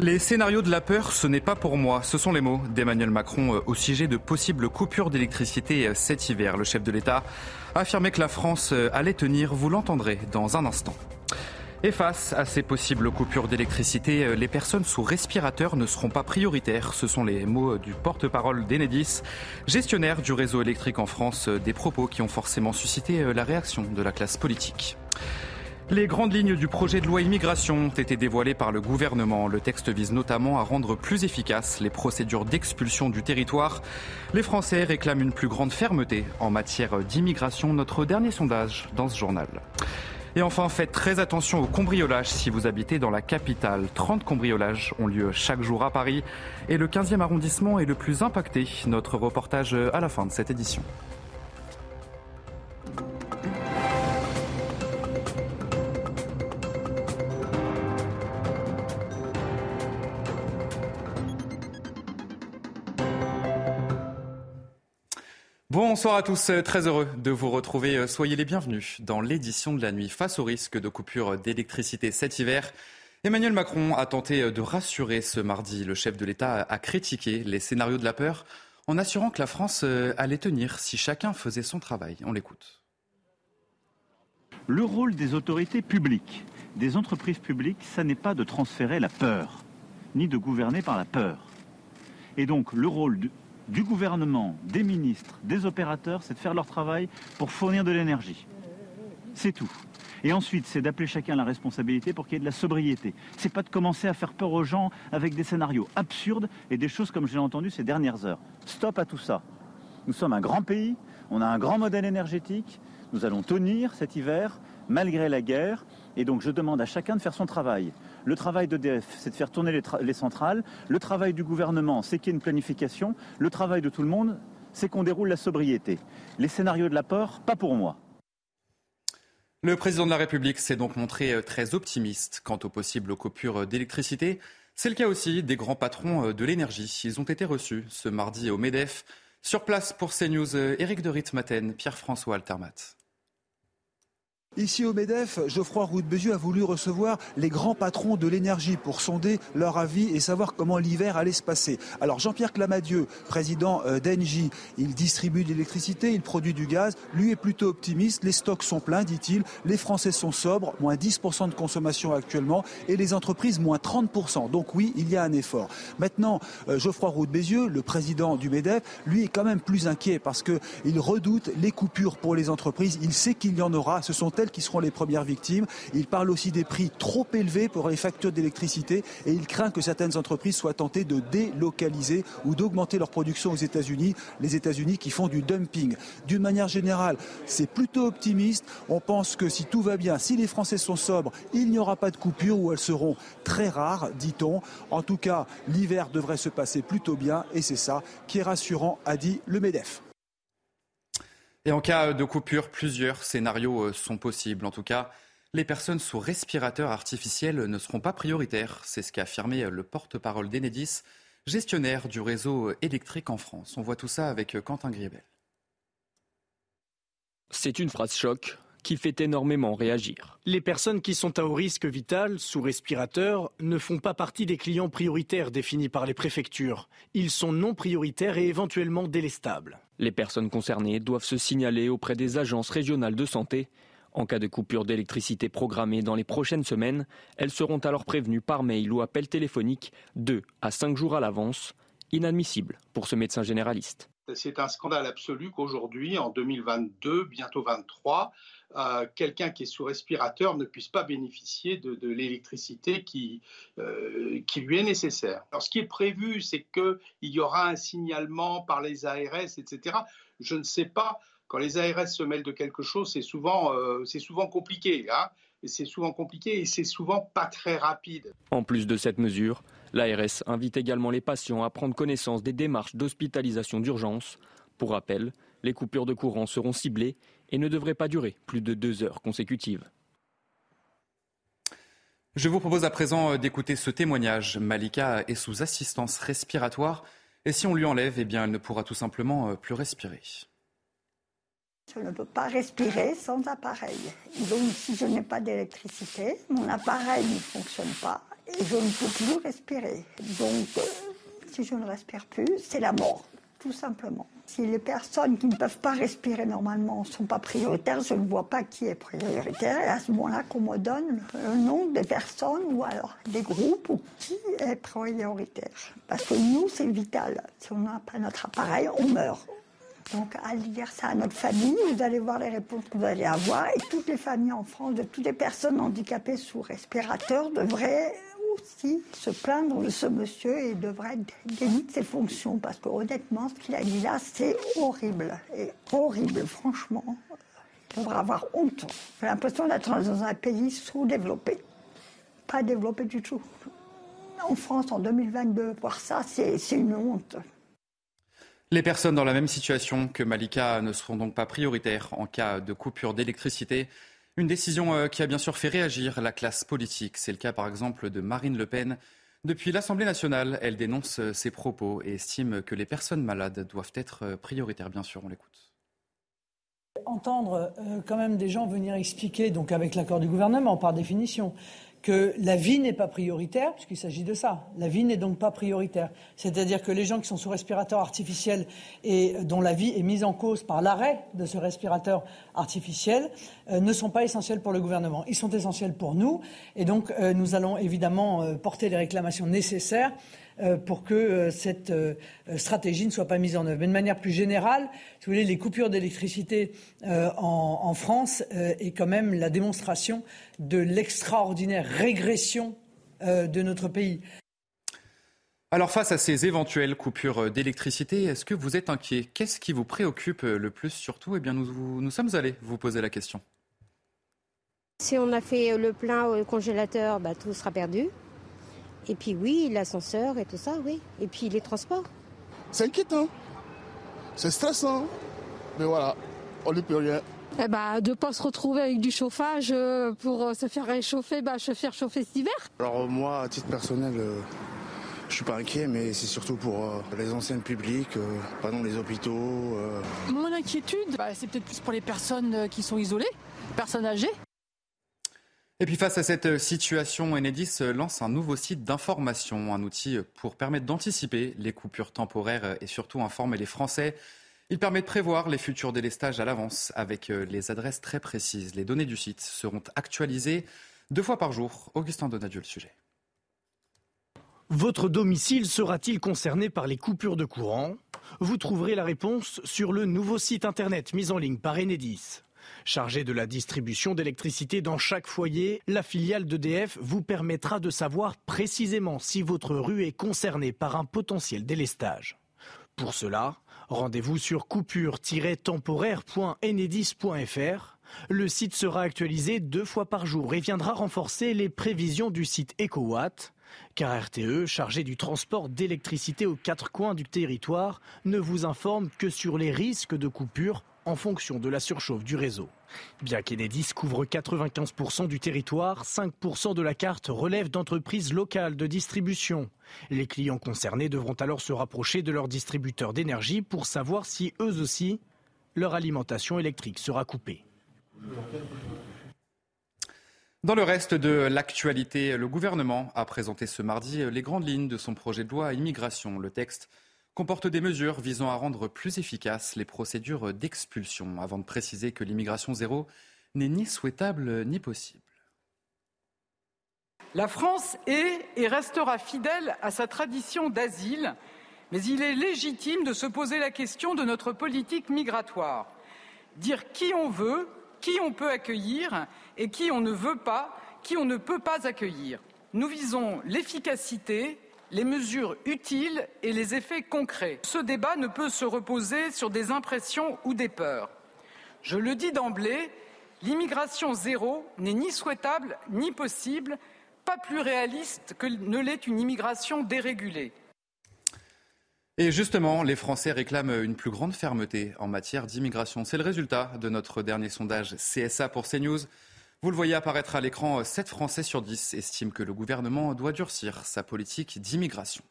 Les scénarios de la peur, ce n'est pas pour moi. Ce sont les mots d'Emmanuel Macron euh, au sujet de possibles coupures d'électricité euh, cet hiver. Le chef de l'État a affirmé que la France euh, allait tenir. Vous l'entendrez dans un instant. Et face à ces possibles coupures d'électricité, les personnes sous respirateur ne seront pas prioritaires. Ce sont les mots du porte-parole d'Enedis, gestionnaire du réseau électrique en France, des propos qui ont forcément suscité la réaction de la classe politique. Les grandes lignes du projet de loi immigration ont été dévoilées par le gouvernement. Le texte vise notamment à rendre plus efficaces les procédures d'expulsion du territoire. Les Français réclament une plus grande fermeté en matière d'immigration. Notre dernier sondage dans ce journal. Et enfin, faites très attention au cambriolage si vous habitez dans la capitale. 30 cambriolages ont lieu chaque jour à Paris et le 15e arrondissement est le plus impacté. Notre reportage à la fin de cette édition. Bonsoir à tous, très heureux de vous retrouver. Soyez les bienvenus dans l'édition de la nuit face au risque de coupure d'électricité cet hiver. Emmanuel Macron a tenté de rassurer ce mardi. Le chef de l'État a critiqué les scénarios de la peur en assurant que la France allait tenir si chacun faisait son travail. On l'écoute. Le rôle des autorités publiques, des entreprises publiques, ça n'est pas de transférer la peur, ni de gouverner par la peur. Et donc le rôle du gouvernement, des ministres, des opérateurs, c'est de faire leur travail pour fournir de l'énergie. C'est tout. Et ensuite, c'est d'appeler chacun la responsabilité pour qu'il y ait de la sobriété. C'est pas de commencer à faire peur aux gens avec des scénarios absurdes et des choses comme j'ai entendu ces dernières heures. Stop à tout ça. Nous sommes un grand pays, on a un grand modèle énergétique, nous allons tenir cet hiver malgré la guerre, et donc je demande à chacun de faire son travail. Le travail d'EDF, c'est de faire tourner les, centrales. Le travail du gouvernement, c'est qu'il y ait une planification. Le travail de tout le monde, c'est qu'on déroule la sobriété. Les scénarios de la peur, pas pour moi. Le président de la République s'est donc montré euh, très optimiste quant aux possibles coupures d'électricité. C'est le cas aussi des grands patrons euh, de l'énergie. Ils ont été reçus ce mardi au MEDEF. Sur place pour CNews, euh, Éric de Ritmaten, Pierre-François Altermat. Ici au MEDEF, Geoffroy Roux a voulu recevoir les grands patrons de l'énergie pour sonder leur avis et savoir comment l'hiver allait se passer. Alors Jean-Pierre Clamadieu, président euh, d'Engie, il distribue de l'électricité, il produit du gaz. Lui est plutôt optimiste. Les stocks sont pleins, dit-il. Les Français sont sobres, moins 10% de consommation actuellement, et les entreprises moins 30%. Donc oui, il y a un effort. Maintenant, euh, Geoffroy Roux le président du MEDEF, lui est quand même plus inquiet parce qu'il redoute les coupures pour les entreprises. Il sait qu'il y en aura. Ce sont elles qui seront les premières victimes. Il parle aussi des prix trop élevés pour les factures d'électricité et il craint que certaines entreprises soient tentées de délocaliser ou d'augmenter leur production aux États-Unis, les États-Unis qui font du dumping. D'une manière générale, c'est plutôt optimiste. On pense que si tout va bien, si les Français sont sobres, il n'y aura pas de coupures ou elles seront très rares, dit-on. En tout cas, l'hiver devrait se passer plutôt bien et c'est ça qui est rassurant, a dit le MEDEF. Et en cas de coupure, plusieurs scénarios euh, sont possibles. En tout cas, les personnes sous respirateur artificiel ne seront pas prioritaires. C'est ce qu'a affirmé euh, le porte-parole d'Enedis, gestionnaire du réseau euh, électrique en France. On voit tout ça avec Quentin Griebel. C'est une phrase choc qui fait énormément réagir. Les personnes qui sont à haut risque vital, sous respirateur, ne font pas partie des clients prioritaires définis par les préfectures. Ils sont non prioritaires et éventuellement délestables. Les personnes concernées doivent se signaler auprès des agences régionales de santé. En cas de coupure d'électricité programmée dans les prochaines semaines, elles seront alors prévenues par mail ou appel téléphonique 2 à 5 jours à l'avance. Inadmissible pour ce médecin généraliste. C'est un scandale absolu qu'aujourd'hui, en 2022, bientôt 23, euh, quelqu'un qui est sous respirateur ne puisse pas bénéficier de, l'électricité qui, euh, qui lui est nécessaire. Alors, ce qui est prévu, c'est qu'il y aura un signalement par les ARS, etc. Je ne sais pas. Quand les ARS se mêlent de quelque chose, c'est souvent, euh, souvent compliqué. Hein c'est souvent compliqué et c'est souvent pas très rapide. En plus de cette mesure, l'ARS invite également les patients à prendre connaissance des démarches d'hospitalisation d'urgence. Pour rappel, les coupures de courant seront ciblées et ne devraient pas durer plus de deux heures consécutives. Je vous propose à présent euh, d'écouter ce témoignage. Malika est sous assistance respiratoire et si on lui enlève, eh bien, elle ne pourra tout simplement euh, plus respirer. Je ne peux pas respirer sans appareil. Donc si je n'ai pas d'électricité, mon appareil ne fonctionne pas et je ne peux plus respirer. Donc, euh, si je ne respire plus, c'est la mort, tout simplement. Si les personnes qui ne peuvent pas respirer normalement ne sont pas prioritaires, je ne vois pas qui est prioritaire. Et à ce moment-là, qu'on me donne le nom des personnes ou alors des groupes ou qui est prioritaire. Parce que nous, c'est vital. Si on n'a pas notre appareil, on meurt. Donc, allez dire ça à notre famille, vous allez voir les réponses que vous allez avoir. Et toutes les familles en France, de toutes les personnes handicapées sous respirateur, devraient aussi se plaindre de ce monsieur et devrait être ses fonctions. Parce que honnêtement, ce qu'il a dit là, c'est horrible. Et horrible, franchement. Il devrait avoir honte. J'ai l'impression d'être dans un pays sous-développé. Pas développé du tout. En France, en 2022, voir ça, c'est une honte. Les personnes dans la même situation que Malika ne seront donc pas prioritaires en cas de coupure d'électricité. Une décision euh, qui a bien sûr fait réagir la classe politique. C'est le cas par exemple de Marine Le Pen. Depuis l'Assemblée nationale, elle dénonce euh, ces propos et estime que les personnes malades doivent être euh, prioritaires. Bien sûr, on l'écoute. Entendre quand même des gens venir expliquer, donc avec l'accord du gouvernement par définition, que la vie n'est pas prioritaire, puisqu'il s'agit de ça. La vie n'est donc pas prioritaire. C'est-à-dire que les gens qui sont sous respirateur artificiel et dont la vie est mise en cause par l'arrêt de ce respirateur artificiel euh, ne sont pas essentiels pour le gouvernement. Ils sont essentiels pour nous. Et donc, euh, nous allons évidemment euh, porter les réclamations nécessaires pour que euh, cette euh, stratégie ne soit pas mise en œuvre. Mais de manière plus générale, si vous voulez, les coupures d'électricité en, France est quand même la démonstration de l'extraordinaire régression de notre pays. Alors face à ces éventuelles coupures d'électricité, est-ce que vous êtes inquiet? Qu'est-ce qui vous préoccupe le plus surtout? Eh bien, nous, nous sommes allés vous poser la question. Si on a fait le plein au congélateur, bah, tout sera perdu. Et puis oui, l'ascenseur et tout ça, oui. Et puis les transports. C'est inquiétant. C'est stressant. Mais voilà, on n'y peut rien. Eh ben, de ne pas se retrouver avec du chauffage euh, pour euh, se faire réchauffer, bah, se faire chauffer cet hiver. Alors moi, à titre personnel, euh, je suis pas inquiet, mais c'est surtout pour les anciennes publiques, pardon, les hôpitaux. Mon inquiétude, bah, c'est peut-être plus pour les personnes qui sont isolées, personnes âgées. Et puis face à cette situation, Enedis lance un nouveau site d'information, un outil pour permettre d'anticiper les coupures temporaires et surtout informer les Français. Il permet de prévoir les futurs délestages à l'avance avec les adresses très précises. Les données du site seront actualisées deux fois par jour. Augustin Donadieu, le sujet. Votre domicile sera-t-il concerné par les coupures de courant? Vous trouverez la réponse sur le nouveau site internet mis en ligne par Enedis. Chargée de la distribution d'électricité dans chaque foyer, la filiale d'EDF vous permettra de savoir précisément si votre rue est concernée par un potentiel délestage. Pour cela, rendez-vous sur coupure-temporaire.enedis.fr. Le site sera actualisé deux fois par jour et viendra renforcer les prévisions du site EcoWatt car RTE, chargé du transport d'électricité aux quatre coins du territoire, ne vous informe que sur les risques de coupure en fonction de la surchauffe du réseau. Bien qu'Enedis couvre 95% du territoire, 5% de la carte relève d'entreprises locales de distribution. Les clients concernés devront alors se rapprocher de leurs distributeurs d'énergie pour savoir si eux aussi, leur alimentation électrique sera coupée. Dans le reste de l'actualité, le gouvernement a présenté ce mardi les grandes lignes de son projet de loi immigration. Le texte comporte des mesures visant à rendre plus efficaces les procédures d'expulsion, avant de préciser que l'immigration zéro n'est ni souhaitable ni possible. La France est et restera fidèle à sa tradition d'asile, mais il est légitime de se poser la question de notre politique migratoire. Dire qui on veut, qui on peut accueillir et qui on ne veut pas, qui on ne peut pas accueillir. Nous visons l'efficacité les mesures utiles et les effets concrets. Ce débat ne peut se reposer sur des impressions ou des peurs. Je le dis d'emblée, l'immigration zéro n'est ni souhaitable ni possible, pas plus réaliste que ne l'est une immigration dérégulée. Et justement, les Français réclament une plus grande fermeté en matière d'immigration. C'est le résultat de notre dernier sondage CSA pour CNews. Vous le voyez apparaître à l'écran, 7 Français sur 10 estiment que le gouvernement doit durcir sa politique d'immigration.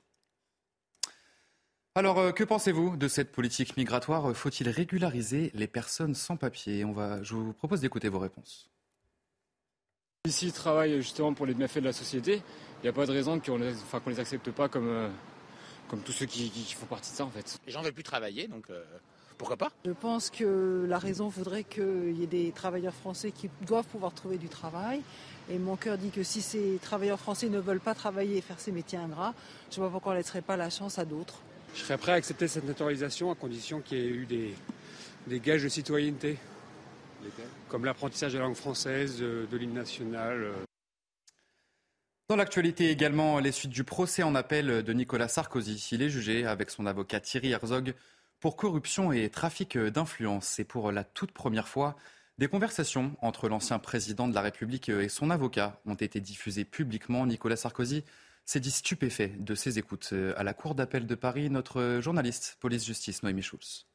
Alors, euh, que pensez-vous de cette politique migratoire? Faut-il régulariser les personnes sans papier? On va, Je vous propose d'écouter vos réponses. Ici, ils travaillent justement pour les bienfaits de la société. Il n'y a pas de raison qu'on les, enfin, les accepte pas comme, euh, comme tous ceux qui, font partie de ça en fait. Les gens ne veulent plus travailler, donc euh, pourquoi pas Je pense que la raison voudrait qu'il y ait des travailleurs français qui doivent pouvoir trouver du travail. Et mon cœur dit que si ces travailleurs français ne veulent pas travailler et faire ces métiers ingrats, je ne vois pas pourquoi on ne laisserait pas la chance à d'autres. Je serais prêt à accepter cette naturalisation à condition qu'il y ait eu des, des gages de citoyenneté comme l'apprentissage de la langue française, de, l'hymne national. Euh. Dans l'actualité également, les suites du procès en appel de Nicolas Sarkozy. Il est jugé avec son avocat Thierry Herzog pour corruption et trafic d'influence. Et pour la toute première fois, des conversations entre l'ancien président de la République et son avocat ont été diffusées publiquement. Nicolas Sarkozy s'est dit stupéfait de ses écoutes à la Cour d'appel de Paris. Notre journaliste police-justice Noémie Schulz.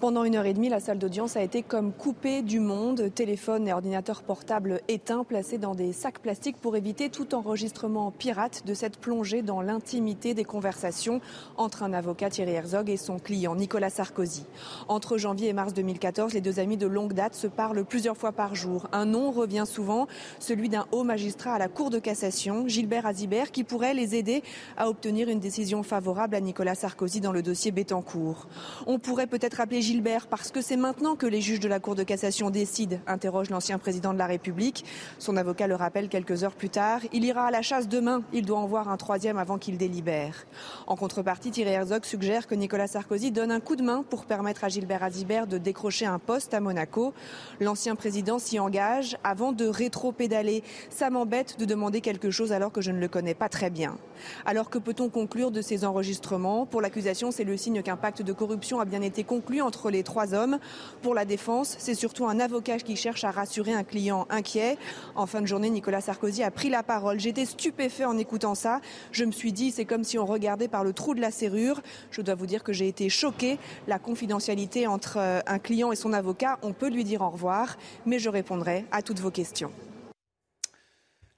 Pendant une heure et demie, la salle d'audience a été comme coupée du monde. Téléphone et ordinateur portable éteints, placés dans des sacs plastiques pour éviter tout enregistrement pirate de cette plongée dans l'intimité des conversations entre un avocat Thierry Herzog et son client Nicolas Sarkozy. Entre janvier et mars 2014, les deux amis de longue date se parlent plusieurs fois par jour. Un nom revient souvent, celui d'un haut magistrat à la Cour de cassation, Gilbert Azibert, qui pourrait les aider à obtenir une décision favorable à Nicolas Sarkozy dans le dossier Bettencourt. On pourrait peut-être appeler Gilbert parce que c'est maintenant que les juges de la Cour de cassation décident, interroge l'ancien président de la République. Son avocat le rappelle quelques heures plus tard. Il ira à la chasse demain. Il doit en voir un troisième avant qu'il délibère. En contrepartie, Thierry Herzog suggère que Nicolas Sarkozy donne un coup de main pour permettre à Gilbert Azibert de décrocher un poste à Monaco. L'ancien président s'y engage avant de rétro-pédaler. Ça m'embête de demander quelque chose alors que je ne le connais pas très bien. Alors que peut-on conclure de ces enregistrements? Pour l'accusation, c'est le signe qu'un pacte de corruption a bien été conclu entre les trois hommes. Pour la défense, c'est surtout un avocat qui cherche à rassurer un client inquiet. En fin de journée, Nicolas Sarkozy a pris la parole. J'étais stupéfait en écoutant ça. Je me suis dit, c'est comme si on regardait par le trou de la serrure. Je dois vous dire que j'ai été choqué. La confidentialité entre euh, un client et son avocat, on peut lui dire au revoir, mais je répondrai à toutes vos questions.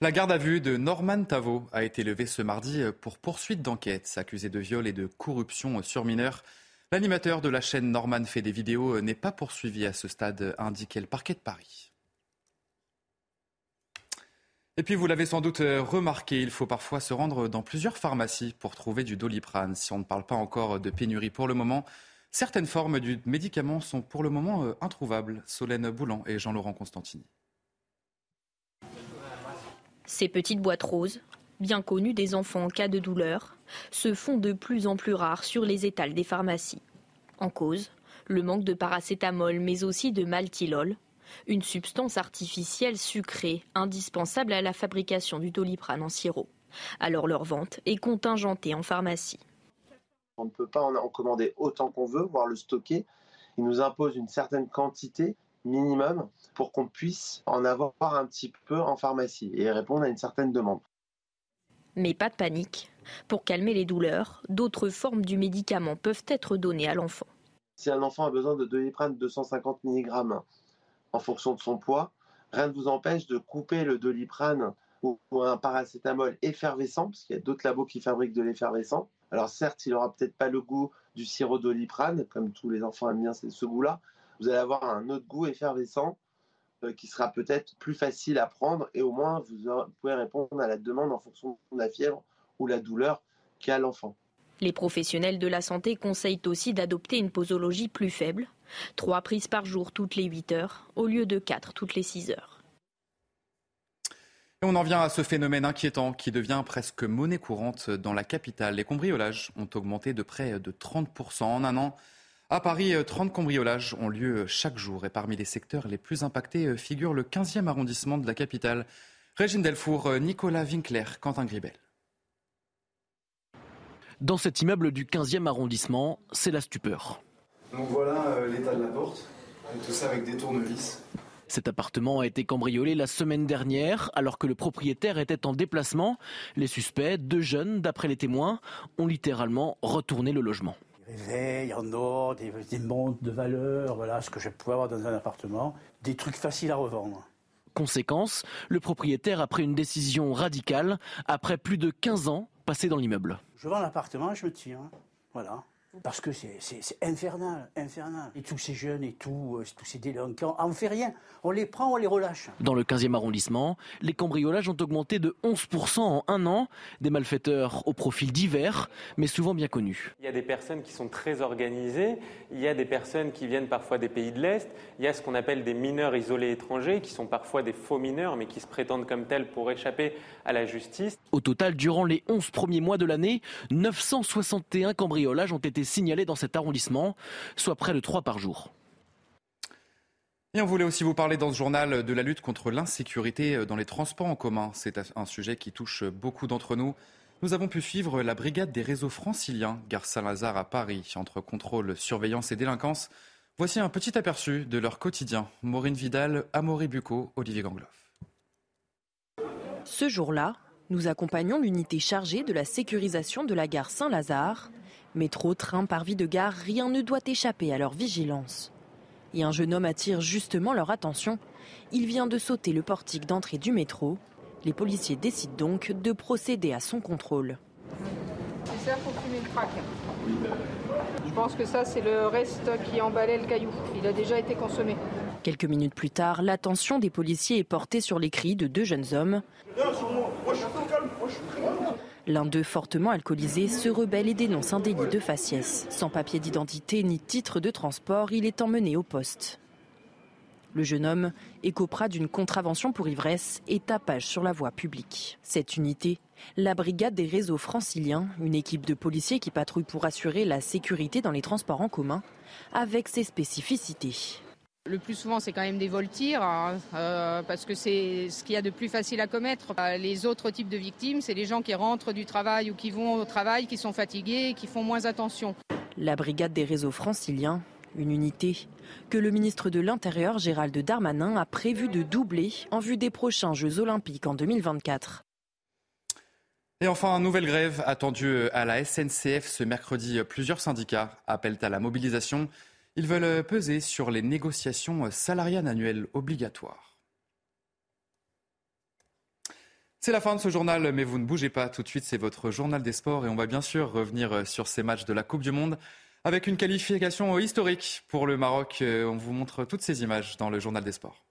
La garde à vue de Norman Tavo a été levée ce mardi pour poursuite d'enquête. Accusé de viol et de corruption sur mineurs, l'animateur de la chaîne Norman fait des vidéos n'est pas poursuivi à ce stade, indiqué le parquet de Paris. Et puis vous l'avez sans doute remarqué, il faut parfois se rendre dans plusieurs pharmacies pour trouver du doliprane. Si on ne parle pas encore de pénurie pour le moment, certaines formes du médicament sont pour le moment euh, introuvables. Solène Boulan et Jean-Laurent Constantini. Ces petites boîtes roses, bien connues des enfants en cas de douleur, se font de plus en plus rares sur les étals des pharmacies. En cause, le manque de paracétamol mais aussi de maltylol, une substance artificielle sucrée indispensable à la fabrication du doliprane en sirop. Alors leur vente est contingentée en pharmacie. On ne peut pas en commander autant qu'on veut, voire le stocker. Il nous impose une certaine quantité minimum pour qu'on puisse en avoir un petit peu en pharmacie et répondre à une certaine demande. Mais pas de panique. Pour calmer les douleurs, d'autres formes du médicament peuvent être données à l'enfant. Si un enfant a besoin de doliprane 250 mg en fonction de son poids, rien ne vous empêche de couper le doliprane ou un paracétamol effervescent, parce qu'il y a d'autres labos qui fabriquent de l'effervescent. Alors certes, il n'aura peut-être pas le goût du sirop doliprane, comme tous les enfants aiment bien ce goût-là, vous allez avoir un autre goût effervescent qui sera peut-être plus facile à prendre et au moins vous, pouvez répondre à la demande en fonction de la fièvre ou la douleur qu'a l'enfant. Les professionnels de la santé conseillent aussi d'adopter une posologie plus faible, trois prises par jour toutes les 8 heures au lieu de quatre toutes les 6 heures. Et on en vient à ce phénomène inquiétant qui devient presque monnaie courante dans la capitale. Les cambriolages ont augmenté de près de 30% en un an. À Paris, 30 euh, cambriolages ont lieu euh, chaque jour et parmi les secteurs les plus impactés euh, figure le 15e arrondissement de la capitale. Régine Delfour, Nicolas Winkler, Quentin Gribel. Dans cet immeuble du 15e arrondissement, c'est la stupeur. Donc voilà l'état de la porte, tout ça avec des tournevis. Cet appartement a été cambriolé la semaine dernière alors que le propriétaire était en déplacement. Les suspects, deux jeunes d'après les témoins, ont littéralement retourné le logement réveils en or, des, des montres de valeur, voilà ce que je pouvais avoir dans un appartement, des trucs faciles à revendre. Conséquence, le propriétaire a pris une décision radicale après plus de 15 ans passés dans l'immeuble. Je vends l'appartement, je me tire. Voilà. Parce que c'est infernal, infernal. Et tous ces jeunes et tout, euh, tous ces délinquants, on ne fait rien. On les prend, on les relâche. Dans le 15e arrondissement, les cambriolages ont augmenté de 11% en un an. Des malfaiteurs au profil divers, mais souvent bien connus. Il y a des personnes qui sont très organisées, il y a des personnes qui viennent parfois des pays de l'Est, il y a ce qu'on appelle des mineurs isolés étrangers, qui sont parfois des faux mineurs, mais qui se prétendent comme tels pour échapper à la justice. Au total, durant les 11 premiers mois de l'année, 961 cambriolages ont été signalés dans cet arrondissement, soit près de 3 par jour. Et on voulait aussi vous parler dans ce journal de la lutte contre l'insécurité dans les transports en commun. C'est un sujet qui touche beaucoup d'entre nous. Nous avons pu suivre la brigade des réseaux franciliens, gare Saint-Lazare à Paris, entre contrôle, surveillance et délinquance. Voici un petit aperçu de leur quotidien. Maureen Vidal, Amaury Bucco, Olivier Gangloff. Ce jour-là, nous accompagnons l'unité chargée de la sécurisation de la gare Saint-Lazare. Métro, train, parvis de gare, rien ne doit échapper à leur vigilance. Et un jeune homme attire justement leur attention. Il vient de sauter le portique d'entrée du métro. Les policiers décident donc de procéder à son contrôle. C'est ça pour fumer le crack. Je pense que ça, c'est le reste qui emballait le caillou. Il a déjà été consommé. Quelques minutes plus tard, l'attention des policiers est portée sur les cris de deux jeunes hommes. L'un d'eux, fortement alcoolisé, se rebelle et dénonce un délit de faciès. Sans papier d'identité ni titre de transport, il est emmené au poste. Le jeune homme écopera d'une contravention pour ivresse et tapage sur la voie publique. Cette unité, la brigade des réseaux franciliens, une équipe de policiers qui patrouille pour assurer la sécurité dans les transports en commun, avec ses spécificités. Le plus souvent, c'est quand même des vols-tirs, hein, euh, parce que c'est ce qu'il y a de plus facile à commettre. Euh, les autres types de victimes, c'est les gens qui rentrent du travail ou qui vont au travail, qui sont fatigués et qui font moins attention. La brigade des réseaux franciliens, une unité que le ministre de l'Intérieur, Gérald Darmanin, a prévu de doubler en vue des prochains Jeux olympiques en 2024. Et enfin, nouvelle grève attendue à la SNCF ce mercredi. Plusieurs syndicats appellent à la mobilisation. Ils veulent peser sur les négociations salariales annuelles obligatoires. C'est la fin de ce journal, mais vous ne bougez pas. Tout de suite, c'est votre journal des sports et on va bien sûr revenir sur ces matchs de la Coupe du Monde avec une qualification historique pour le Maroc. On vous montre toutes ces images dans le journal des sports.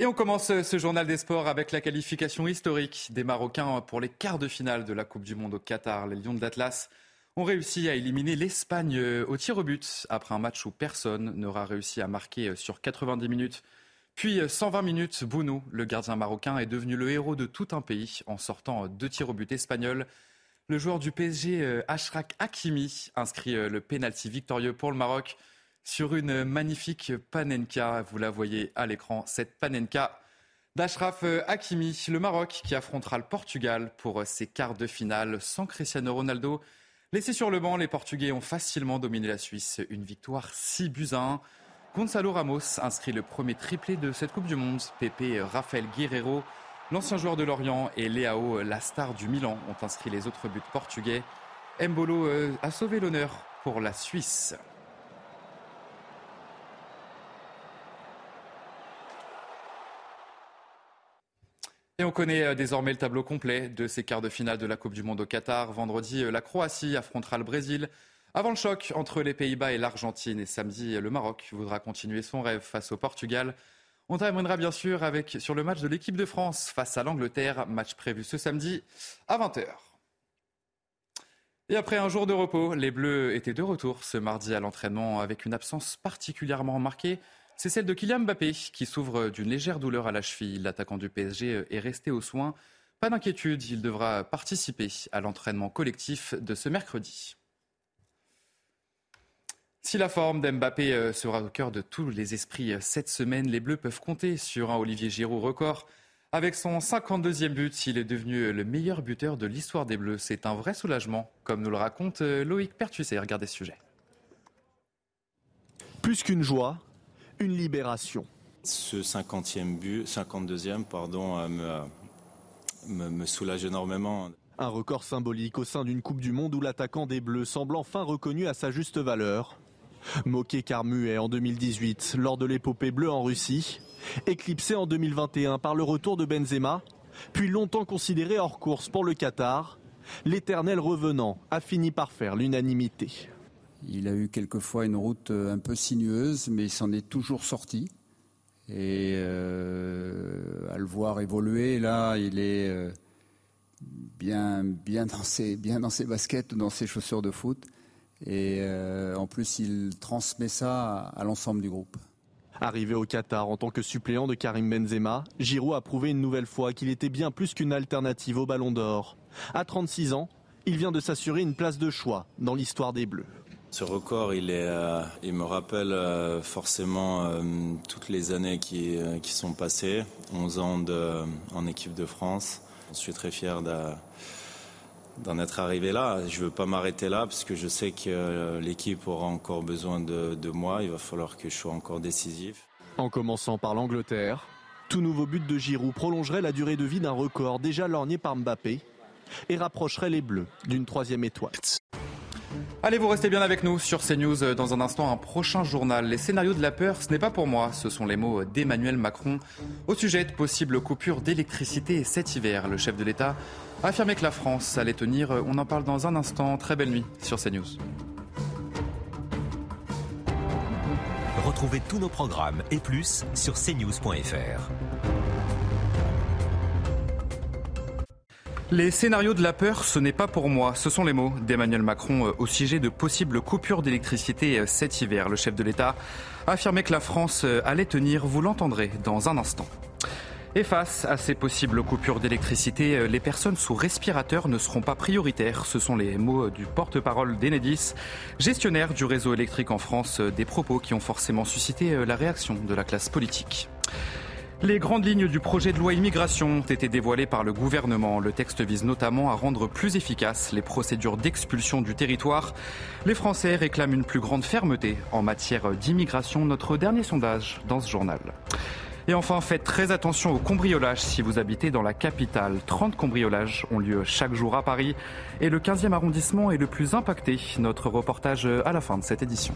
Et on commence ce journal des sports avec la qualification historique des Marocains pour les quarts de finale de la Coupe du Monde au Qatar. Les Lions de l'Atlas ont réussi à éliminer l'Espagne au tir au but après un match où personne n'aura réussi à marquer sur 90 minutes. Puis 120 minutes, Bounou, le gardien marocain, est devenu le héros de tout un pays en sortant deux tirs au but espagnols. Le joueur du PSG, Ashraf Hakimi, inscrit le pénalty victorieux pour le Maroc sur une magnifique panenka. Vous la voyez à l'écran, cette panenka d'Ashraf Hakimi, le Maroc qui affrontera le Portugal pour ses quarts de finale sans Cristiano Ronaldo. Laissés sur le banc, les Portugais ont facilement dominé la Suisse. Une victoire 6 buts à 1. Gonzalo Ramos inscrit le premier triplé de cette Coupe du Monde. Pepe Rafael Guerrero, l'ancien joueur de Lorient, et Leao, la star du Milan, ont inscrit les autres buts portugais. Mbolo a sauvé l'honneur pour la Suisse. Et on connaît désormais le tableau complet de ces quarts de finale de la Coupe du Monde au Qatar. Vendredi, la Croatie affrontera le Brésil. Avant le choc entre les Pays-Bas et l'Argentine, et samedi, le Maroc voudra continuer son rêve face au Portugal. On terminera bien sûr avec, sur le match de l'équipe de France face à l'Angleterre, match prévu ce samedi à 20h. Et après un jour de repos, les Bleus étaient de retour ce mardi à l'entraînement avec une absence particulièrement marquée. C'est celle de Kylian Mbappé qui souffre d'une légère douleur à la cheville. L'attaquant du PSG est resté aux soins. Pas d'inquiétude, il devra participer à l'entraînement collectif de ce mercredi. Si la forme d'Mbappé sera au cœur de tous les esprits cette semaine, les Bleus peuvent compter sur un Olivier Giroud record. Avec son 52e but, il est devenu le meilleur buteur de l'histoire des Bleus. C'est un vrai soulagement, comme nous le raconte Loïc Pertuis. Regardez ce sujet. Plus qu'une joie, une libération. Ce 50e but, 52e, pardon, me, me, me soulage énormément. Un record symbolique au sein d'une Coupe du Monde où l'attaquant des Bleus semble enfin reconnu à sa juste valeur. Moqué car muet en 2018 lors de l'épopée bleue en Russie, éclipsé en 2021 par le retour de Benzema, puis longtemps considéré hors course pour le Qatar, l'éternel revenant a fini par faire l'unanimité. Il a eu quelquefois une route un peu sinueuse, mais il s'en est toujours sorti. Et euh, à le voir évoluer, là, il est euh, bien, dans ses, bien dans ses baskets dans ses chaussures de foot. Et euh, en plus, il transmet ça à l'ensemble du groupe. Arrivé au Qatar en tant que suppléant de Karim Benzema, Giroud a prouvé une nouvelle fois qu'il était bien plus qu'une alternative au Ballon d'Or. À 36 ans, il vient de s'assurer une place de choix dans l'histoire des Bleus. Ce record, il, euh, me rappelle euh, forcément euh, toutes les années qui, sont passées, 11 ans en équipe de France. Je suis très fier d'en être arrivé là. Je ne veux pas m'arrêter là parce que je sais que l'équipe aura encore besoin de, de moi. Il va falloir que je sois encore décisif. En commençant par l'Angleterre, tout nouveau but de Giroud prolongerait la durée de vie d'un record déjà lorgné par Mbappé et rapprocherait les Bleus d'une troisième étoile. Allez, vous restez bien avec nous sur CNews. Euh, dans un instant, un prochain journal. Les scénarios de la peur, ce n'est pas pour moi. Ce sont les mots d'Emmanuel Macron au sujet de possibles coupures d'électricité cet hiver. Le chef de l'État a affirmé que la France allait tenir. On en parle dans un instant. Très belle nuit sur CNews. Retrouvez tous nos programmes et plus sur cnews.fr. Les scénarios de la peur, ce n'est pas pour moi. Ce sont les mots d'Emmanuel Macron euh, au sujet de possibles coupures d'électricité euh, cet hiver. Le chef de l'État a affirmé que la France euh, allait tenir. Vous l'entendrez dans un instant. Et face à ces possibles coupures d'électricité, les personnes sous respirateur ne seront pas prioritaires. Ce sont les mots du porte-parole d'Enedis, gestionnaire du réseau électrique en France, des propos qui ont forcément suscité la réaction de la classe politique. Les grandes lignes du projet de loi immigration ont été dévoilées par le gouvernement. Le texte vise notamment à rendre plus efficaces les procédures d'expulsion du territoire. Les Français réclament une plus grande fermeté en matière d'immigration. Notre dernier sondage dans ce journal. Et enfin, faites très attention au cambriolage si vous habitez dans la capitale. 30 cambriolages ont lieu chaque jour à Paris et le 15e arrondissement est le plus impacté. Notre reportage à la fin de cette édition.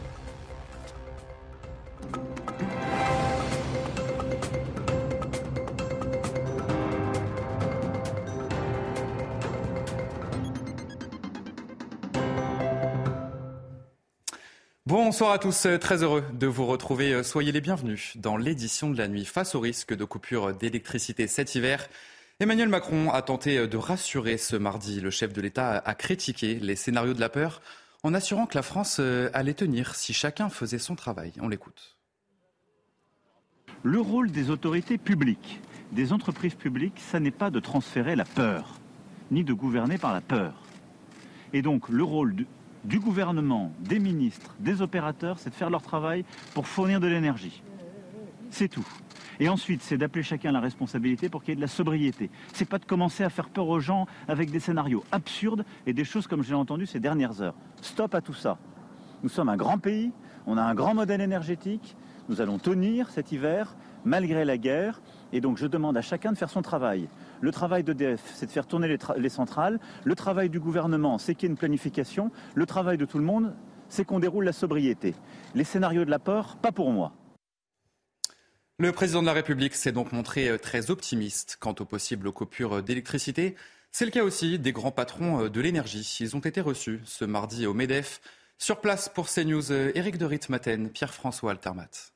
Bonsoir à tous, très heureux de vous retrouver. Soyez les bienvenus dans l'édition de la nuit face au risque de coupure d'électricité cet hiver. Emmanuel Macron a tenté de rassurer ce mardi. Le chef de l'État a critiqué les scénarios de la peur en assurant que la France allait tenir si chacun faisait son travail. On l'écoute. Le rôle des autorités publiques, des entreprises publiques, ça n'est pas de transférer la peur, ni de gouverner par la peur. Et donc le rôle du, gouvernement, des ministres, des opérateurs, c'est de faire leur travail pour fournir de l'énergie. C'est tout. Et ensuite, c'est d'appeler chacun la responsabilité pour qu'il y ait de la sobriété. C'est pas de commencer à faire peur aux gens avec des scénarios absurdes et des choses comme j'ai entendu ces dernières heures. Stop à tout ça. Nous sommes un grand pays, on a un grand modèle énergétique, nous allons tenir cet hiver malgré la guerre, et donc je demande à chacun de faire son travail. Le travail d'EDF, c'est de faire tourner les, les, centrales. Le travail du gouvernement, c'est qu'il y ait une planification. Le travail de tout le monde, c'est qu'on déroule la sobriété. Les scénarios de la peur, pas pour moi. Le président de la République s'est donc montré très optimiste quant aux possibles coupures d'électricité. C'est le cas aussi des grands patrons de l'énergie. Ils ont été reçus ce mardi au MEDEF. Sur place pour CNews, Éric de Ritmaten, Pierre-François Altermat.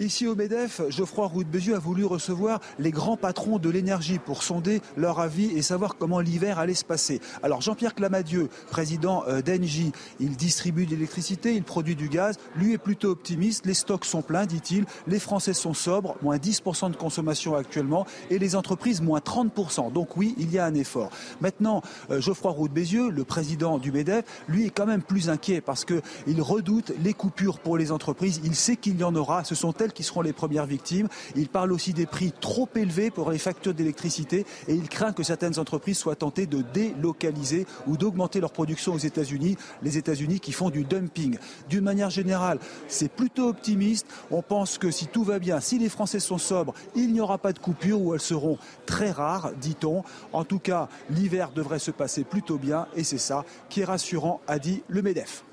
Ici au MEDEF, Geoffroy Roux de a voulu recevoir les grands patrons de l'énergie pour sonder leur avis et savoir comment l'hiver allait se passer. Alors Jean-Pierre Clamadieu, président d'Engie, il distribue de l'électricité, il produit du gaz. Lui est plutôt optimiste. Les stocks sont pleins, dit-il. Les Français sont sobres, moins 10% de consommation actuellement, et les entreprises moins 30%. Donc oui, il y a un effort. Maintenant, Geoffroy Roux de Bézieux, le président du MEDEF, lui est quand même plus inquiet parce qu'il redoute les coupures pour les entreprises. Il sait qu'il y en aura. Ce sont elles qui seront les premières victimes. Il parle aussi des prix trop élevés pour les factures d'électricité et il craint que certaines entreprises soient tentées de délocaliser ou d'augmenter leur production aux États-Unis, les États-Unis qui font du dumping. D'une manière générale, c'est plutôt optimiste. On pense que si tout va bien, si les Français sont sobres, il n'y aura pas de coupures ou elles seront très rares, dit-on. En tout cas, l'hiver devrait se passer plutôt bien et c'est ça qui est rassurant, a dit le MEDEF.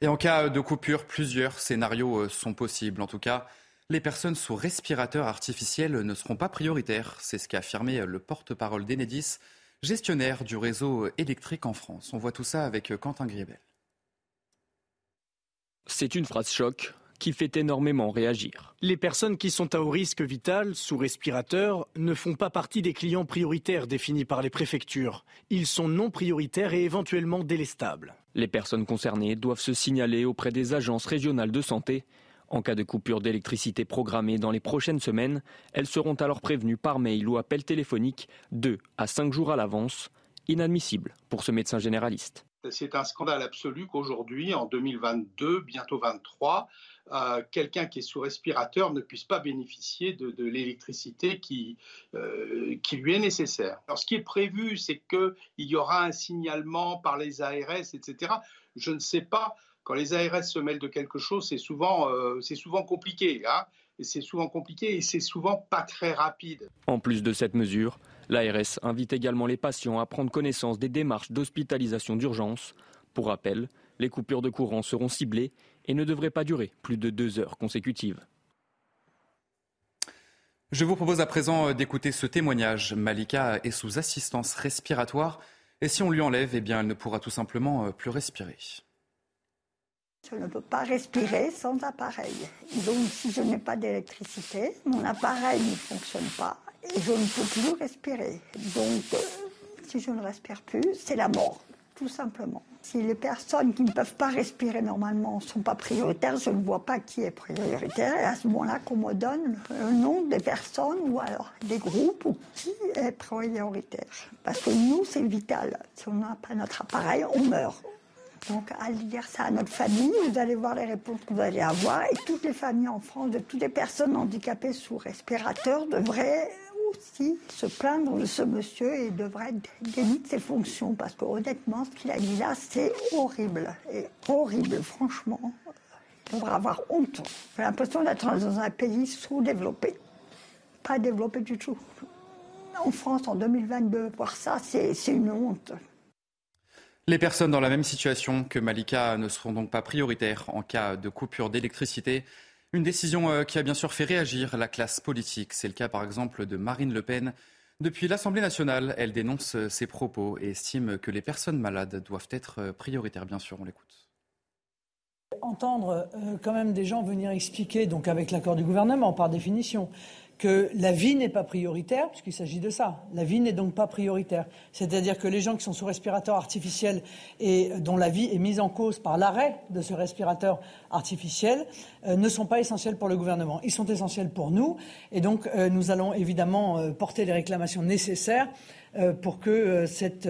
Et en cas de coupure, plusieurs scénarios sont possibles. En tout cas, les personnes sous respirateur artificiel ne seront pas prioritaires. C'est ce qu'a affirmé le porte-parole d'Enedis, gestionnaire du réseau électrique en France. On voit tout ça avec Quentin Griebel. C'est une phrase choc qui fait énormément réagir. Les personnes qui sont à haut risque vital, sous respirateur, ne font pas partie des clients prioritaires définis par les préfectures. Ils sont non prioritaires et éventuellement délestables. Les personnes concernées doivent se signaler auprès des agences régionales de santé. En cas de coupure d'électricité programmée dans les prochaines semaines, elles seront alors prévenues par mail ou appel téléphonique 2 à 5 jours à l'avance. Inadmissible pour ce médecin généraliste. C'est un scandale absolu qu'aujourd'hui, en 2022, bientôt 23, euh, quelqu'un qui est sous respirateur ne puisse pas bénéficier de, l'électricité qui, euh, qui lui est nécessaire. Alors, ce qui est prévu, c'est qu'il y aura un signalement par les ARS, etc. Je ne sais pas. Quand les ARS se mêlent de quelque chose, c'est souvent, euh, souvent compliqué. Hein et c'est souvent compliqué et c'est souvent pas très rapide. En plus de cette mesure, l'ARS invite également les patients à prendre connaissance des démarches d'hospitalisation d'urgence. Pour rappel, les coupures de courant seront ciblées et ne devraient pas durer plus de deux heures consécutives. Je vous propose à présent euh, d'écouter ce témoignage. Malika est sous assistance respiratoire et si on lui enlève, eh bien, elle ne pourra tout simplement euh, plus respirer. Je ne peux pas respirer sans appareil. Donc, si je n'ai pas d'électricité, mon appareil ne fonctionne pas et je ne peux plus respirer. Donc, euh, si je ne respire plus, c'est la mort, tout simplement. Si les personnes qui ne peuvent pas respirer normalement ne sont pas prioritaires, je ne vois pas qui est prioritaire. Et à ce moment-là, qu'on me donne le nom des personnes ou alors des groupes ou qui est prioritaire. Parce que nous, c'est vital. Si on n'a pas notre appareil, on meurt. Donc, à dire ça à notre famille, vous allez voir les réponses que vous allez avoir. Et toutes les familles en France, de toutes les personnes handicapées sous respirateur, devraient se plaindre de ce monsieur et devrait délimiter ses fonctions. Parce que honnêtement, ce qu'il a dit là, c'est horrible. Et horrible, franchement. Il devrait avoir honte. J'ai l'impression d'être dans un pays sous-développé. Pas développé du tout. En France, en 2022, voir ça, c'est une honte. Les personnes dans la même situation que Malika ne seront donc pas prioritaires en cas de coupure d'électricité. Une décision euh, qui a bien sûr fait réagir la classe politique. C'est le cas par exemple de Marine Le Pen. Depuis l'Assemblée nationale, elle dénonce euh, ces propos et estime que les personnes malades doivent être euh, prioritaires. Bien sûr, on l'écoute. Entendre quand même des gens venir expliquer, donc avec l'accord du gouvernement par définition, que la vie n'est pas prioritaire, puisqu'il s'agit de ça. La vie n'est donc pas prioritaire. C'est-à-dire que les gens qui sont sous respirateur artificiel et dont la vie est mise en cause par l'arrêt de ce respirateur artificiel euh, ne sont pas essentiels pour le gouvernement. Ils sont essentiels pour nous. Et donc, euh, nous allons évidemment euh, porter les réclamations nécessaires euh, pour que cette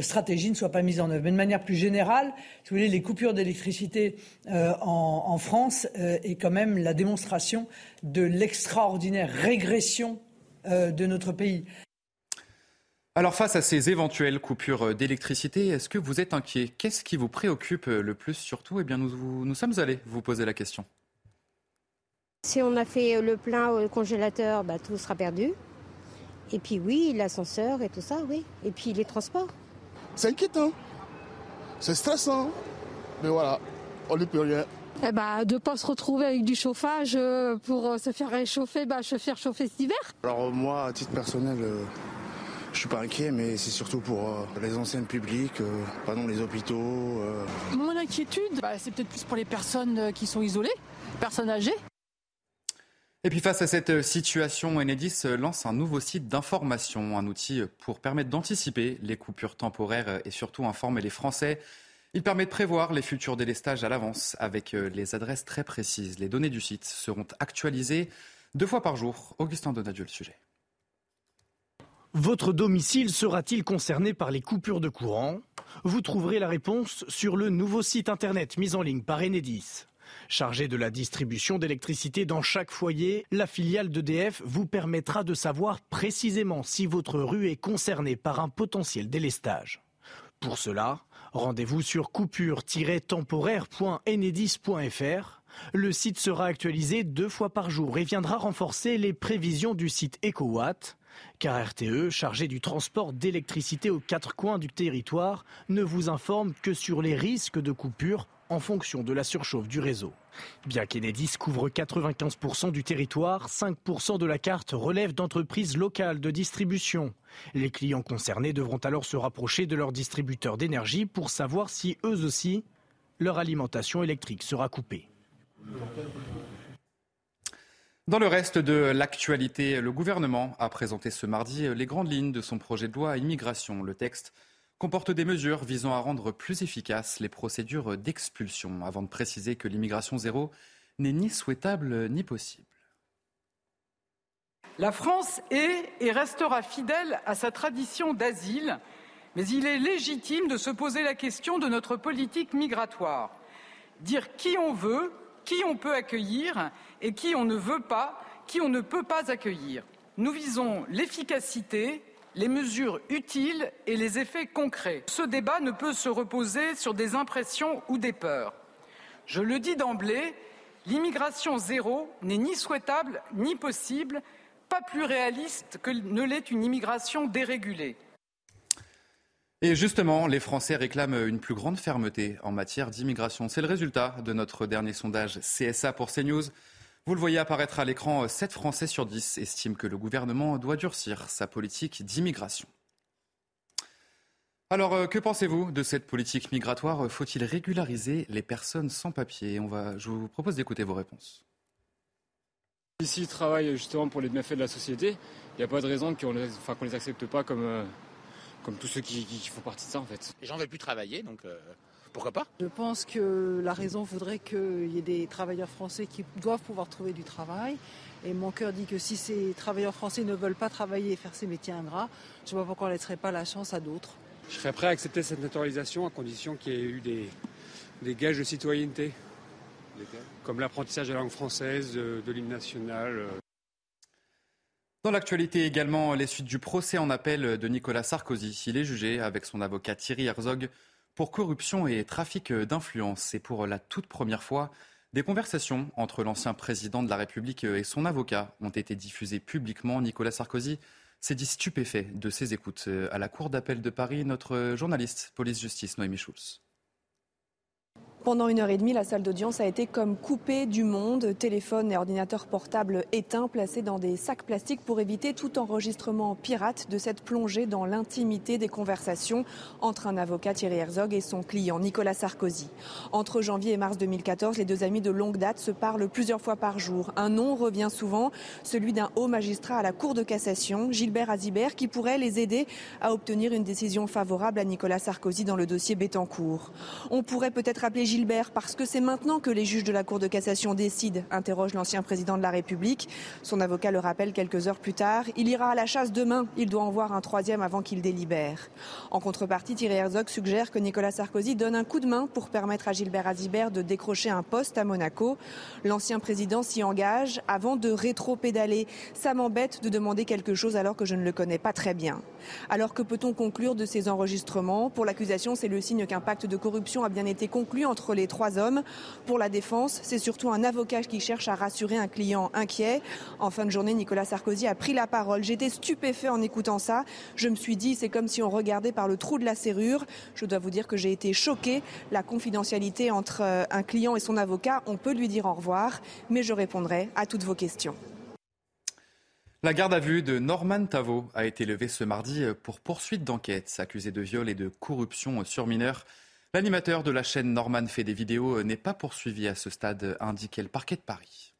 stratégie ne soit pas mise en œuvre. Mais de manière plus générale, si vous voulez, les coupures d'électricité en, France est quand même la démonstration de l'extraordinaire régression de notre pays. Alors face à ces éventuelles coupures d'électricité, est-ce que vous êtes inquiet? Qu'est-ce qui vous préoccupe le plus surtout? Eh bien, nous, nous sommes allés vous poser la question. Si on a fait le plein au congélateur, bah, tout sera perdu. Et puis oui, l'ascenseur et tout ça, oui. Et puis les transports. C'est inquiétant. C'est stressant. Mais voilà, on n'y peut rien. Eh ben, de ne pas se retrouver avec du chauffage euh, pour euh, se faire réchauffer, bah, se faire chauffer cet hiver. Alors moi, à titre personnel, euh, je suis pas inquiet, mais c'est surtout pour les anciennes publiques, pardon, les hôpitaux. Mon inquiétude, bah, c'est peut-être plus pour les personnes qui sont isolées, personnes âgées. Et puis face à cette situation, Enedis lance un nouveau site d'information, un outil pour permettre d'anticiper les coupures temporaires et surtout informer les Français. Il permet de prévoir les futurs délestages à l'avance avec les adresses très précises. Les données du site seront actualisées deux fois par jour. Augustin Donadieu, le sujet. Votre domicile sera-t-il concerné par les coupures de courant? Vous trouverez la réponse sur le nouveau site internet mis en ligne par Enedis. Chargée de la distribution d'électricité dans chaque foyer, la filiale d'EDF vous permettra de savoir précisément si votre rue est concernée par un potentiel délestage. Pour cela, rendez-vous sur coupure-temporaire.enedis.fr. Le site sera actualisé deux fois par jour et viendra renforcer les prévisions du site EcoWatt car RTE, chargé du transport d'électricité aux quatre coins du territoire, ne vous informe que sur les risques de coupure en fonction de la surchauffe du réseau. Bien qu'Enedis couvre 95% du territoire, 5% de la carte relève d'entreprises locales de distribution. Les clients concernés devront alors se rapprocher de leurs distributeurs d'énergie pour savoir si eux aussi, leur alimentation électrique sera coupée. Dans le reste de l'actualité, le gouvernement a présenté ce mardi les grandes lignes de son projet de loi immigration. Le texte comporte des mesures visant à rendre plus efficaces les procédures d'expulsion, avant de préciser que l'immigration zéro n'est ni souhaitable ni possible. La France est et restera fidèle à sa tradition d'asile, mais il est légitime de se poser la question de notre politique migratoire. Dire qui on veut qui on peut accueillir et qui on ne veut pas, qui on ne peut pas accueillir. Nous visons l'efficacité, les mesures utiles et les effets concrets. Ce débat ne peut se reposer sur des impressions ou des peurs. Je le dis d'emblée, l'immigration zéro n'est ni souhaitable ni possible, pas plus réaliste que ne l'est une immigration dérégulée. Et justement, les Français réclament une plus grande fermeté en matière d'immigration. C'est le résultat de notre dernier sondage CSA pour CNews. Vous le voyez apparaître à l'écran, 7 Français sur 10 estiment que le gouvernement doit durcir sa politique d'immigration. Alors, euh, que pensez-vous de cette politique migratoire? Faut-il régulariser les personnes sans papier? On va, Je vous propose d'écouter vos réponses. Ici, ils travaillent justement pour les bienfaits de la société. Il n'y a pas de raison qu'on ne les, les accepte pas comme, euh, comme tous ceux qui, font partie de ça en fait. Les gens ne veulent plus travailler, donc euh, pourquoi pas Je pense que la raison voudrait qu'il y ait des travailleurs français qui doivent pouvoir trouver du travail. Et mon cœur dit que si ces travailleurs français ne veulent pas travailler et faire ces métiers ingrats, je ne vois pas pourquoi on ne laisserait pas la chance à d'autres. Je serais prêt à accepter cette naturalisation à condition qu'il y ait eu des, des gages de citoyenneté, comme l'apprentissage de la langue française, de, de l'hymne national. Euh. Dans l'actualité également, les suites du procès en appel de Nicolas Sarkozy. Il est jugé avec son avocat Thierry Herzog pour corruption et trafic d'influence. Et pour la toute première fois, des conversations entre l'ancien président de la République et son avocat ont été diffusées publiquement. Nicolas Sarkozy s'est dit stupéfait de ses écoutes. À la Cour d'appel de Paris, notre journaliste police-justice Noémie Schulz. Pendant une heure et demie, la salle d'audience a été comme coupée du monde, téléphone et ordinateur portable éteints, placés dans des sacs plastiques pour éviter tout enregistrement pirate de cette plongée dans l'intimité des conversations entre un avocat Thierry Herzog et son client Nicolas Sarkozy. Entre janvier et mars 2014, les deux amis de longue date se parlent plusieurs fois par jour. Un nom revient souvent, celui d'un haut magistrat à la Cour de cassation, Gilbert Azibert, qui pourrait les aider à obtenir une décision favorable à Nicolas Sarkozy dans le dossier Bettencourt. On pourrait peut-être appeler Gilbert parce que c'est maintenant que les juges de la Cour de cassation décident, interroge l'ancien président de la République. Son avocat le rappelle quelques heures plus tard. Il ira à la chasse demain. Il doit en voir un troisième avant qu'il délibère. En contrepartie, Thierry Herzog suggère que Nicolas Sarkozy donne un coup de main pour permettre à Gilbert Azibert de décrocher un poste à Monaco. L'ancien président s'y engage avant de rétro-pédaler. Ça m'embête de demander quelque chose alors que je ne le connais pas très bien. Alors que peut-on conclure de ces enregistrements? Pour l'accusation, c'est le signe qu'un pacte de corruption a bien été conclu entre les trois hommes. Pour la défense, c'est surtout un avocat qui cherche à rassurer un client inquiet. En fin de journée, Nicolas Sarkozy a pris la parole. J'étais stupéfait en écoutant ça. Je me suis dit, c'est comme si on regardait par le trou de la serrure. Je dois vous dire que j'ai été choqué. La confidentialité entre euh, un client et son avocat, on peut lui dire au revoir, mais je répondrai à toutes vos questions. La garde à vue de Norman Tavo a été levée ce mardi pour poursuite d'enquête. Accusé de viol et de corruption sur mineurs, l'animateur de la chaîne Norman fait des vidéos n'est pas poursuivi à ce stade, indiquait le parquet de Paris.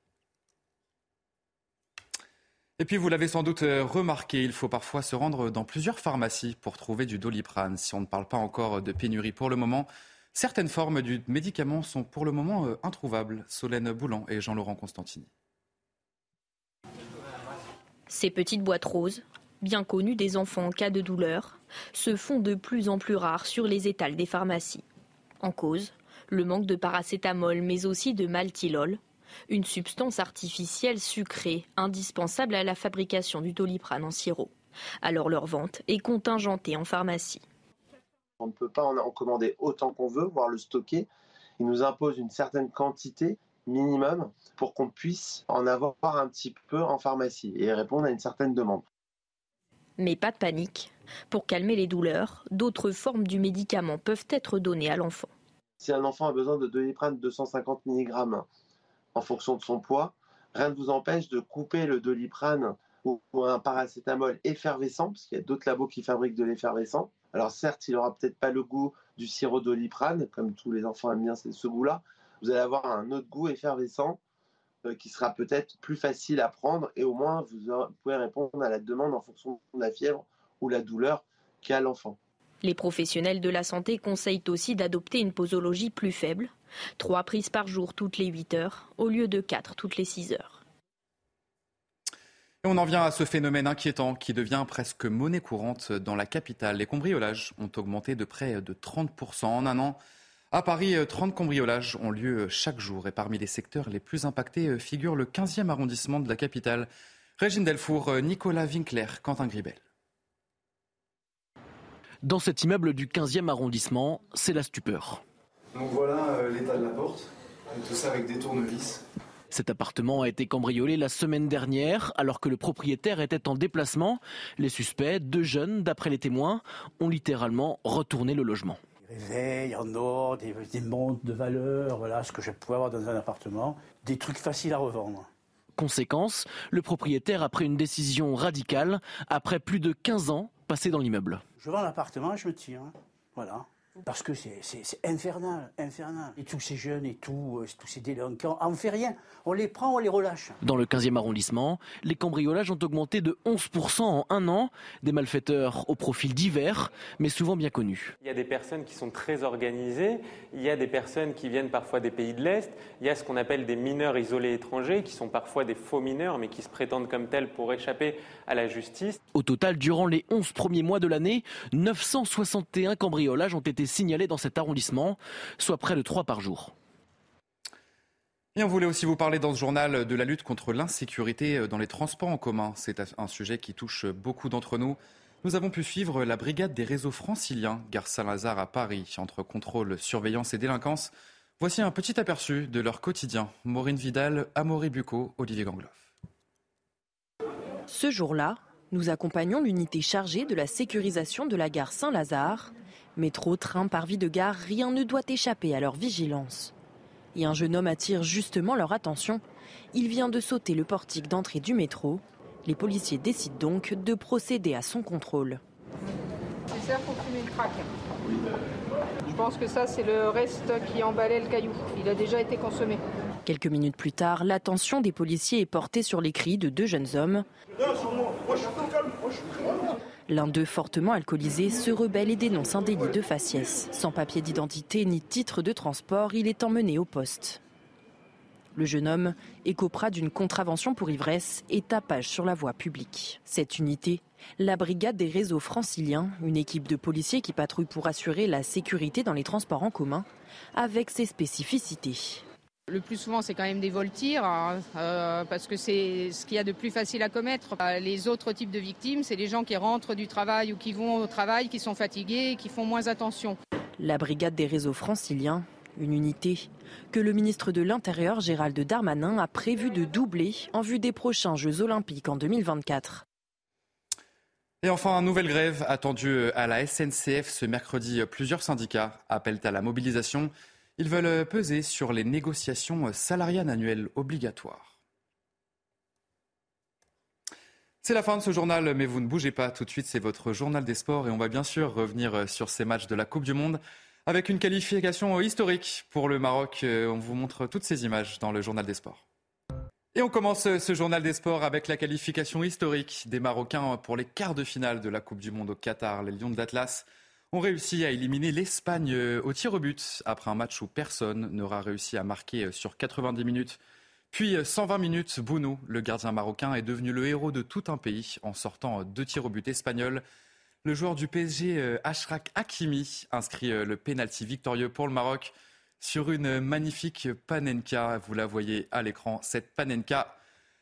Et puis vous l'avez sans doute remarqué, il faut parfois se rendre dans plusieurs pharmacies pour trouver du doliprane. Si on ne parle pas encore de pénurie pour le moment, certaines formes du médicament sont pour le moment introuvables. Solène Boulan et Jean-Laurent Constantini. Ces petites boîtes roses, bien connues des enfants en cas de douleur, se font de plus en plus rares sur les étals des pharmacies. En cause, le manque de paracétamol mais aussi de maltylol, une substance artificielle sucrée indispensable à la fabrication du doliprane en sirop. Alors leur vente est contingentée en pharmacie. On ne peut pas en commander autant qu'on veut, voire le stocker. Il nous impose une certaine quantité minimum pour qu'on puisse en avoir un petit peu en pharmacie et répondre à une certaine demande. Mais pas de panique. Pour calmer les douleurs, d'autres formes du médicament peuvent être données à l'enfant. Si un enfant a besoin de doliprane 250 mg en fonction de son poids, rien ne vous empêche de couper le doliprane ou un paracétamol effervescent, parce qu'il y a d'autres labos qui fabriquent de l'effervescent. Alors certes, il n'aura peut-être pas le goût du sirop doliprane, comme tous les enfants aiment bien ce goût-là. Vous allez avoir un autre goût effervescent qui sera peut-être plus facile à prendre et au moins vous, pouvez répondre à la demande en fonction de la fièvre ou la douleur qu'a l'enfant. Les professionnels de la santé conseillent aussi d'adopter une posologie plus faible, trois prises par jour toutes les 8 heures au lieu de quatre toutes les 6 heures. Et on en vient à ce phénomène inquiétant qui devient presque monnaie courante dans la capitale. Les cambriolages ont augmenté de près de 30% en un an. À Paris, 30 cambriolages ont lieu chaque jour et parmi les secteurs les plus impactés figure le 15e arrondissement de la capitale. Régine Delfour, Nicolas Winkler, Quentin Gribel. Dans cet immeuble du 15e arrondissement, c'est la stupeur. Donc voilà euh, l'état de la porte, tout ça avec des tournevis. Cet appartement a été cambriolé la semaine dernière alors que le propriétaire était en déplacement. Les suspects, deux jeunes d'après les témoins, ont littéralement retourné le logement. Des réveils en or, des, des montres de valeur, voilà ce que je pouvais avoir dans un appartement, des trucs faciles à revendre. Conséquence, le propriétaire a pris une décision radicale après plus de 15 ans passés dans l'immeuble. Je vends l'appartement, je me tire. Hein. Voilà. Parce que c'est infernal, infernal. Et tous ces jeunes et tout, euh, tous ces délinquants, on ne fait rien. On les prend, on les relâche. Dans le 15e arrondissement, les cambriolages ont augmenté de 11% en un an. Des malfaiteurs au profil divers, mais souvent bien connus. Il y a des personnes qui sont très organisées. Il y a des personnes qui viennent parfois des pays de l'Est. Il y a ce qu'on appelle des mineurs isolés étrangers, qui sont parfois des faux mineurs, mais qui se prétendent comme tels pour échapper à la justice. Au total, durant les 11 premiers mois de l'année, 961 cambriolages ont été signalés dans cet arrondissement, soit près de 3 par jour. Et on voulait aussi vous parler dans ce journal de la lutte contre l'insécurité dans les transports en commun. C'est un sujet qui touche beaucoup d'entre nous. Nous avons pu suivre la brigade des réseaux franciliens, gare Saint-Lazare à Paris, entre contrôle, surveillance et délinquance. Voici un petit aperçu de leur quotidien. Maureen Vidal, Amaury Bucco, Olivier Gangloff. Ce jour-là, nous accompagnons l'unité chargée de la sécurisation de la gare Saint-Lazare Métro, train, parvis de gare, rien ne doit échapper à leur vigilance. Et un jeune homme attire justement leur attention. Il vient de sauter le portique d'entrée du métro. Les policiers décident donc de procéder à son contrôle. C'est ça pour fumer le crack. Je pense que ça, c'est le reste qui emballait le caillou. Il a déjà été consommé. Quelques minutes plus tard, l'attention des policiers est portée sur les cris de deux jeunes hommes. L'un d'eux, fortement alcoolisé, se rebelle et dénonce un délit de faciès. Sans papier d'identité ni titre de transport, il est emmené au poste. Le jeune homme est copra d'une contravention pour ivresse et tapage sur la voie publique. Cette unité, la brigade des réseaux franciliens, une équipe de policiers qui patrouille pour assurer la sécurité dans les transports en commun, avec ses spécificités. Le plus souvent, c'est quand même des vols-tirs, hein, euh, parce que c'est ce qu'il y a de plus facile à commettre. Euh, les autres types de victimes, c'est les gens qui rentrent du travail ou qui vont au travail, qui sont fatigués et qui font moins attention. La brigade des réseaux franciliens, une unité que le ministre de l'Intérieur, Gérald Darmanin, a prévu de doubler en vue des prochains Jeux olympiques en 2024. Et enfin, une nouvelle grève attendue à la SNCF ce mercredi. Plusieurs syndicats appellent à la mobilisation. Ils veulent peser sur les négociations salariales annuelles obligatoires. C'est la fin de ce journal, mais vous ne bougez pas. Tout de suite, c'est votre journal des sports et on va bien sûr revenir sur ces matchs de la Coupe du Monde avec une qualification historique pour le Maroc. On vous montre toutes ces images dans le journal des sports. Et on commence ce journal des sports avec la qualification historique des Marocains pour les quarts de finale de la Coupe du Monde au Qatar. Les Lions de l'Atlas ont réussi à éliminer l'Espagne euh, au tir au but après un match où personne n'aura réussi à marquer euh, sur 90 minutes. Puis 120 euh, minutes, Bounou, le gardien marocain, est devenu le héros de tout un pays en sortant deux tirs au but espagnols. Le joueur du PSG, Ashraf Hakimi, inscrit le pénalty victorieux pour le Maroc sur une magnifique panenka. Vous la voyez à l'écran, cette panenka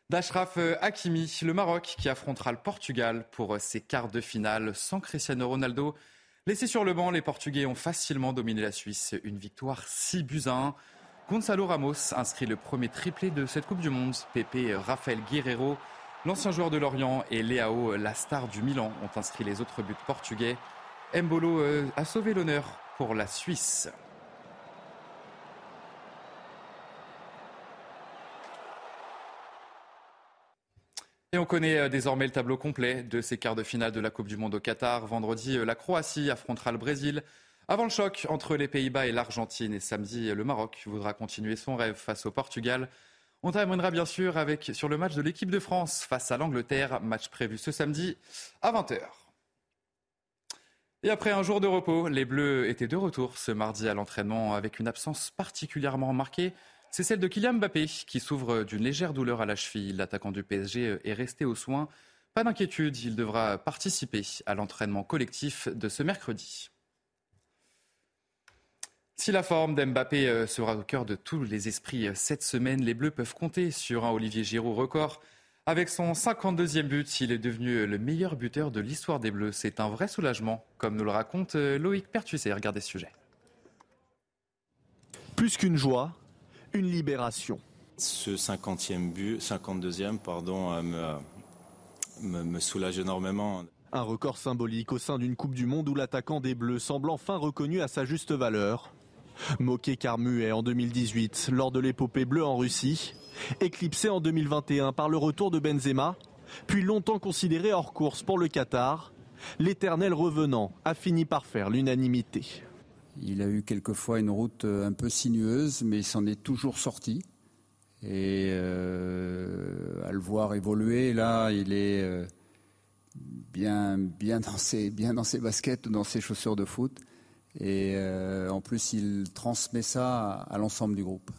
d'Ashraf Hakimi, le Maroc qui affrontera le Portugal pour ses quarts de finale sans Cristiano Ronaldo. Laissés sur le banc, les Portugais ont facilement dominé la Suisse. Une victoire 6 buts à 1. Gonzalo Ramos inscrit le premier triplé de cette Coupe du Monde. Pepe Rafael Guerrero, l'ancien joueur de Lorient, et Leao, la star du Milan, ont inscrit les autres buts portugais. Mbolo euh, a sauvé l'honneur pour la Suisse. Et on connaît euh, désormais le tableau complet de ces quarts de finale de la Coupe du Monde au Qatar. Vendredi, euh, la Croatie affrontera le Brésil. Avant le choc entre les Pays-Bas et l'Argentine. Et samedi, le Maroc voudra continuer son rêve face au Portugal. On terminera bien sûr avec, sur le match de l'équipe de France face à l'Angleterre, match prévu ce samedi à 20h. Et après un jour de repos, les Bleus étaient de retour ce mardi à l'entraînement avec une absence particulièrement marquée. C'est celle de Kylian Mbappé qui s'ouvre d'une légère douleur à la cheville. L'attaquant du PSG est resté aux soins. Pas d'inquiétude, il devra participer à l'entraînement collectif de ce mercredi. Si la forme d'Mbappé euh, sera au cœur de tous les esprits euh, cette semaine, les Bleus peuvent compter sur un Olivier Giroud record. Avec son 52e but, il est devenu le meilleur buteur de l'histoire des Bleus. C'est un vrai soulagement, comme nous le raconte euh, Loïc Pertuset. Regardez ce sujet. Plus qu'une joie, une libération. Ce 50e but, 52e, pardon, me, me, me soulage énormément. Un record symbolique au sein d'une Coupe du Monde où l'attaquant des Bleus semble enfin reconnu à sa juste valeur. Moqué car muet en 2018 lors de l'épopée bleue en Russie, éclipsé en 2021 par le retour de Benzema, puis longtemps considéré hors course pour le Qatar, l'éternel revenant a fini par faire l'unanimité. Il a eu quelquefois une route euh, un peu sinueuse, mais il s'en est toujours sorti. Et euh, à le voir évoluer, là, il est euh, bien, dans ses, bien dans ses baskets, dans ses chaussures de foot. Et en plus, il transmet ça à, l'ensemble du groupe.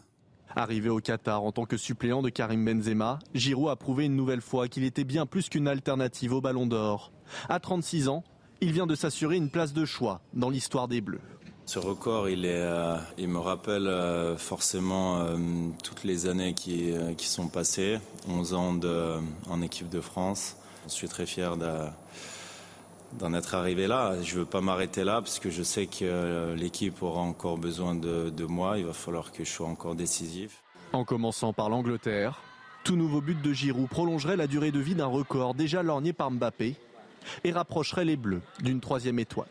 Arrivé au Qatar en tant que suppléant de Karim Benzema, Giroud a prouvé une nouvelle fois qu'il était bien plus qu'une alternative au Ballon d'Or. À 36 ans, il vient de s'assurer une place de choix dans l'histoire des Bleus. Ce record, il, euh, me rappelle euh, forcément toutes les années qui, sont passées, 11 ans en équipe de France. Je suis très fier de d'en être arrivé là. Je ne veux pas m'arrêter là parce que je sais que euh, l'équipe aura encore besoin de, moi. Il va falloir que je sois encore décisif. En commençant par l'Angleterre, tout nouveau but de Giroud prolongerait la durée de vie d'un record déjà lorgné par Mbappé et rapprocherait les Bleus d'une troisième étoile.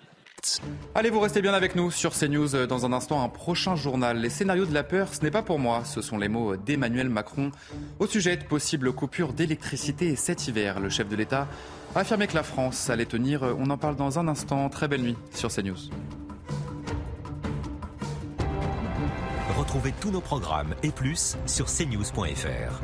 Allez, vous restez bien avec nous sur CNews. Dans un instant, un prochain journal. Les scénarios de la peur, ce n'est pas pour moi. Ce sont les mots d'Emmanuel Macron au sujet de possibles coupures d'électricité cet hiver. Le chef de l'État a affirmé que la France allait tenir. On en parle dans un instant. Très belle nuit sur CNews. Retrouvez tous nos programmes et plus sur cnews.fr.